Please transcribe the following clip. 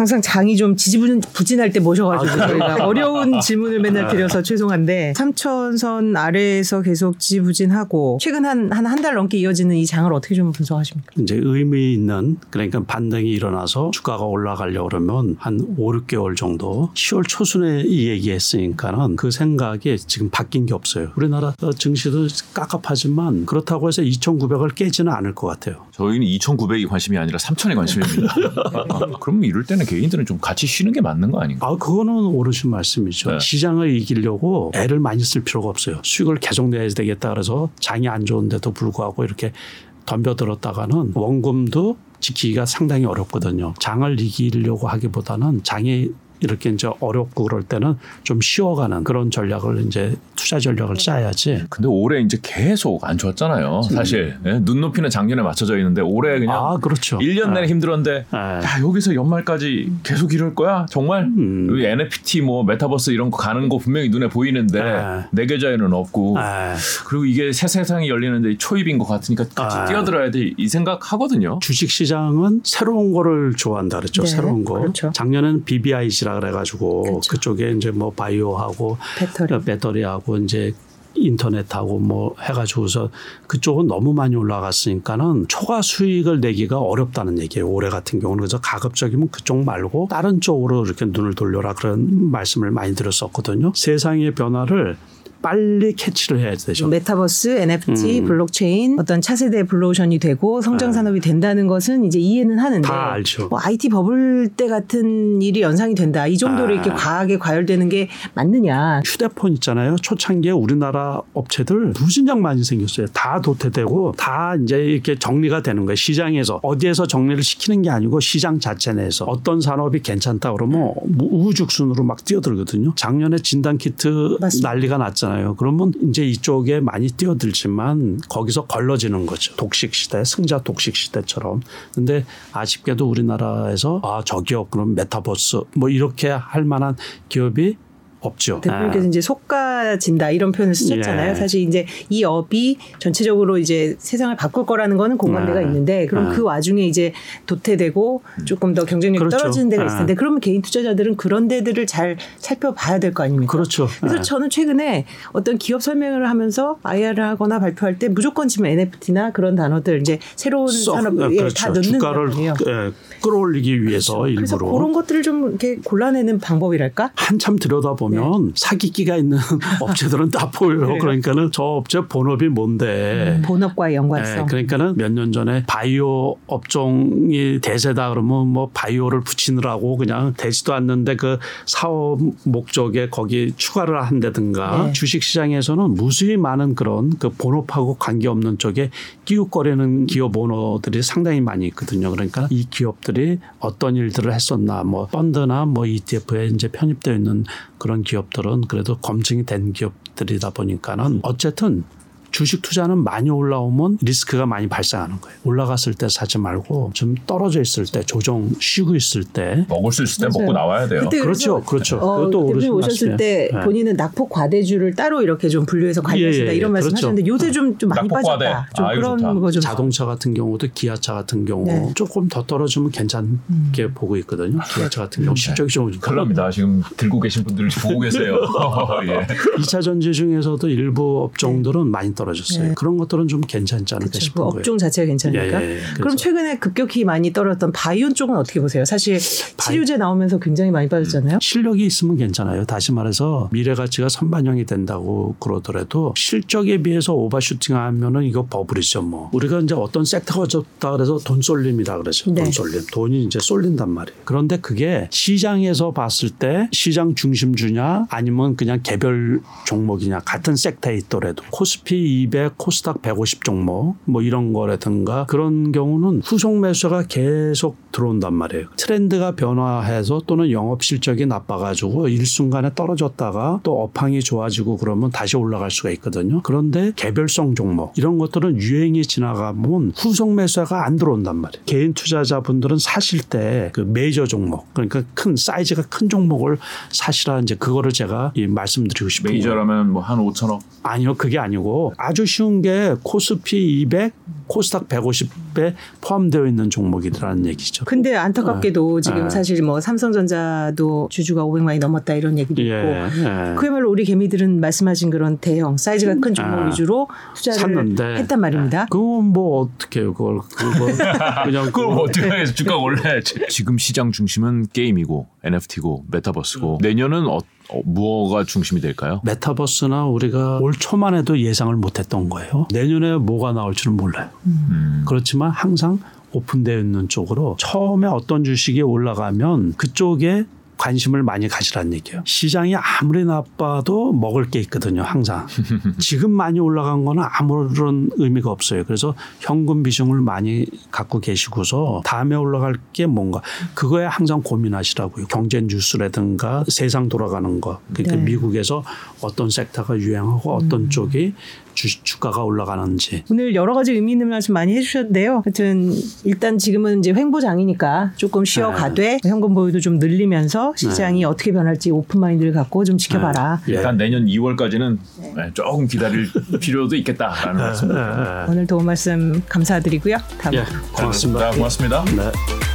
항상 장이 좀 지지부진할 때 모셔가지고 아, 저희가 어려운 질문을 맨날 네. 드려서 죄송한데 3천선 아래에서 계속 지지부진하고 최근 한 한 한 달 넘게 이어지는 이 장을 어떻게 좀 분석하십니까? 이제 의미 있는 그러니까 반등이 일어나서 주가가 올라가려 그러면 한 5, 6개월 정도 10월 초순에 이 얘기했으니까는 그 생각이 지금 바뀐 게 없어요. 우리나라 증시도 깝깝하지만 그렇다고 해서 2,900을 깨지는 않을 것 같아요. 저희는 2,900이 관심이 아니라 3,000이 관심입니다. 그럼 이럴 때는 개인들은 좀 같이 쉬는 게 맞는 거 아닌가? 아, 그거는 옳으신 말씀이죠. 네. 시장을 이기려고 애를 많이 쓸 필요가 없어요. 수익을 계속 내야 되겠다 그래서 장이 안 좋은데도 불구하고 이렇게 덤벼들었다가는 원금도 지키기가 상당히 어렵거든요. 장을 이기려고 하기보다는 장이 이렇게 이제 어렵고 그럴 때는 좀 쉬어가는 그런 전략을 이제 투자 전략을 짜야지. 근데 올해 이제 계속 안 좋았잖아요. 사실 음. 네? 눈높이는 작년에 맞춰져 있는데 올해 그냥 아, 그렇죠. 1년 내내 네. 힘들었는데 네. 야 여기서 연말까지 계속 이럴 거야? 정말 음. NFT 뭐 메타버스 이런 거 가는 거 분명히 눈에 보이는데 네. 내 계좌에는 없고 네. 그리고 이게 새 세상이 열리는데 초입인 것 같으니까 같이 네. 뛰어들어야 돼 이 생각 하거든요. 주식 시장은 새로운 거를 좋아한다 그랬죠. 새로운 거. 그렇죠. 작년에는 BBIC라 있라 그래가지고 그렇죠. 그쪽에 이제 뭐 바이오하고 배터리. 배터리하고 이제 인터넷하고 뭐 해가지고서 그쪽은 너무 많이 올라갔으니까는 초과 수익을 내기가 어렵다는 얘기예요. 올해 같은 경우는 그래서 가급적이면 그쪽 말고 다른 쪽으로 이렇게 눈을 돌려라 그런 말씀을 많이 들었었거든요. 세상의 변화를 빨리 캐치를 해야 되죠. 메타버스, NFT, 음. 블록체인 어떤 차세대 블루오션이 되고 성장 네. 산업이 된다는 것은 이제 이해는 하는데 다 알죠. 뭐 IT 버블 때 같은 일이 연상이 된다. 이 정도로 아. 이렇게 과하게 과열되는 게 맞느냐. 휴대폰 있잖아요. 초창기에 우리나라 업체들 무진장 많이 생겼어요. 다 도태되고 다 이제 이렇게 정리가 되는 거예요. 시장에서 어디에서 정리를 시키는 게 아니고 시장 자체 내에서 어떤 산업이 괜찮다 그러면 우후죽순으로 막 뛰어들거든요. 작년에 진단 키트. 난리가 났잖아요. 있잖아요. 그러면 이제 이쪽에 많이 뛰어들지만 거기서 걸러지는 거죠. 독식 시대, 승자 독식 시대처럼. 근데 아쉽게도 우리나라에서 아, 저 기업 그럼 메타버스 뭐 이렇게 할 만한 기업이 없죠. 대표님께서 아. 이제 속가 진다 이런 표현을 쓰셨잖아요. 예. 사실 이제 이 업이 전체적으로 이제 세상을 바꿀 거라는 거는 공감대가 아. 있는데 그럼 아. 그 와중에 이제 도태되고 조금 더 경쟁력이 그렇죠. 떨어지는 데가 있을 텐데 그러면 개인 투자자들은 그런 데들을 잘 살펴봐야 될 거 아닙니까? 그렇죠. 그래서 저는 최근에 어떤 기업 설명을 하면서 IR을 하거나 발표할 때 무조건 지금 NFT나 그런 단어들 이제 새로운 산업에 예, 그렇죠. 다 넣는 주가를 거예요. 예, 끌어올리기 위해서 그렇죠. 일부러. 그래서 그런 것들을 좀 이렇게 골라내는 방법이랄까? 한참 들여다보면 보면 네. 사기기가 있는 업체들은 다 보여요. 네. 그러니까는 저 업체 본업이 뭔데. 음, 본업과의 연관성. 네. 그러니까는 몇 년 전에 바이오 업종이 대세다 그러면 뭐 바이오를 붙이느라고 그냥 되지도 않는데 그 사업 목적에 거기 추가를 한다든가 네. 주식 시장에서는 무수히 많은 그런 그 본업하고 관계없는 쪽에 끼웃거리는 기업 오너들이 상당히 많이 있거든요. 그러니까 이 기업들이 어떤 일들을 했었나 뭐 펀드나 뭐 ETF에 이제 편입되어 있는 그런 기업들은 그래도 검증이 된 기업들이다 보니까는 어쨌든 주식 투자는 많이 올라오면 리스크가 많이 발생하는 거예요. 올라갔을 때 사지 말고 좀 떨어져 있을 때 조정 쉬고 있을 때 먹을 수 있을 때 맞아요. 먹고 나와야 돼요. 그렇죠, 그렇죠. 어, 그것도 오르신 오셨을 때 네. 본인은 낙폭 과대주를 따로 이렇게 좀 분류해서 관리하신다 예, 예, 예. 이런 말씀하셨는데 그렇죠. 요새 좀, 좀 많이 빠졌다. 좀 아, 그런 거좀 자동차 같은 경우도 기아차 같은 경우 네. 조금 더 떨어지면 괜찮게 음. 보고 있거든요. 기아차 같은 경우 음. 실적이 좀 그럽니다. 지금 들고 계신 분들 보고 계세요. 예. 2차 전지 중에서도 일부 업종들은 많이 떨어졌어요. 네. 그런 것들은 좀 괜찮지 않을까 그쵸, 싶은 그 업종 자체가 괜찮으니까. 예, 예, 예. 그럼 최근에 급격히 많이 떨어졌던 바이온 쪽은 어떻게 보세요? 사실 치료제 나오면서 굉장히 많이 빠졌잖아요. 음, 실력이 있으면 괜찮아요. 다시 말해서 미래 가치가 선반영이 된다고 그러더라도 실적에 비해서 오버슈팅하면은 이거 버블이죠 뭐. 우리가 이제 어떤 섹터가 좋다 그래서 돈 쏠림이다 그러죠. 네. 돈 쏠림. 돈이 이제 쏠린단 말이에요. 그런데 그게 시장에서 봤을 때 시장 중심주냐 아니면 그냥 개별 종목이냐 같은 섹터에 있더라도 코스피 200 코스닥 150 종목 뭐 이런 거라든가 그런 경우는 후속 매수가 계속 들어온단 말이에요. 트렌드가 변화해서 또는 영업 실적이 나빠가지고 일순간에 떨어졌다가 또 업황이 좋아지고 그러면 다시 올라갈 수가 있거든요. 그런데 개별성 종목 이런 것들은 유행이 지나가면 후속 매수가 안 들어온단 말이에요. 개인 투자자분들은 사실 때 그 메이저 종목 그러니까 큰 사이즈가 큰 종목을 사시라 이제 그거를 제가 말씀드리고 싶은 메이저라면 뭐 한 5천억 아니요 그게 아니고 아주 쉬운 게 코스피 200, 코스닥 150에 포함되어 있는 종목이라는 얘기죠. 근데 안타깝게도 네. 지금 네. 사실 뭐 삼성전자도 주주가 500만이 넘었다 이런 얘기도 있고 예, 예. 그야말로 우리 개미들은 말씀하신 그런 대형 사이즈가 큰 종목 아, 위주로 투자를 샀는데, 했단 말입니다. 그건 뭐 어떻게 해요 그걸 그걸 그냥 그걸 뭐 어떻게 해 주가 원래 지금 시장 중심은 게임이고 NFT고 메타버스고 음. 내년은 어, 어, 무엇가 중심이 될까요? 메타버스나 우리가 올 초만 해도 예상을 못했던 거예요. 내년에 뭐가 나올 줄은 몰라요. 음. 그렇지만 항상 오픈되어 있는 쪽으로 처음에 어떤 주식이 올라가면 그쪽에 관심을 많이 가지라는 얘기예요. 시장이 아무리 나빠도 먹을 게 있거든요. 항상. 지금 많이 올라간 거는 아무런 의미가 없어요. 그래서 현금 비중을 많이 갖고 계시고서 다음에 올라갈 게 뭔가 그거에 항상 고민하시라고요. 경제 뉴스라든가 세상 돌아가는 거. 그러니까 네. 미국에서 어떤 섹터가 유행하고 어떤 음. 쪽이 주, 주가가 올라가는지. 오늘 여러 가지 의미 있는 말씀 많이 해주셨는데요. 하여튼 일단 지금은 이제 횡보장이니까 조금 쉬어가되 네. 현금 보유도 좀 늘리면서 시장이 네. 어떻게 변할지 오픈 마인드를 갖고 좀 지켜봐라. 네. 일단 내년 2월까지는 네. 조금 기다릴 필요도 있겠다라는 말씀. 오늘 도움 말씀 감사드리고요. 다음 예, 고맙습니다. 고맙습니다. 네.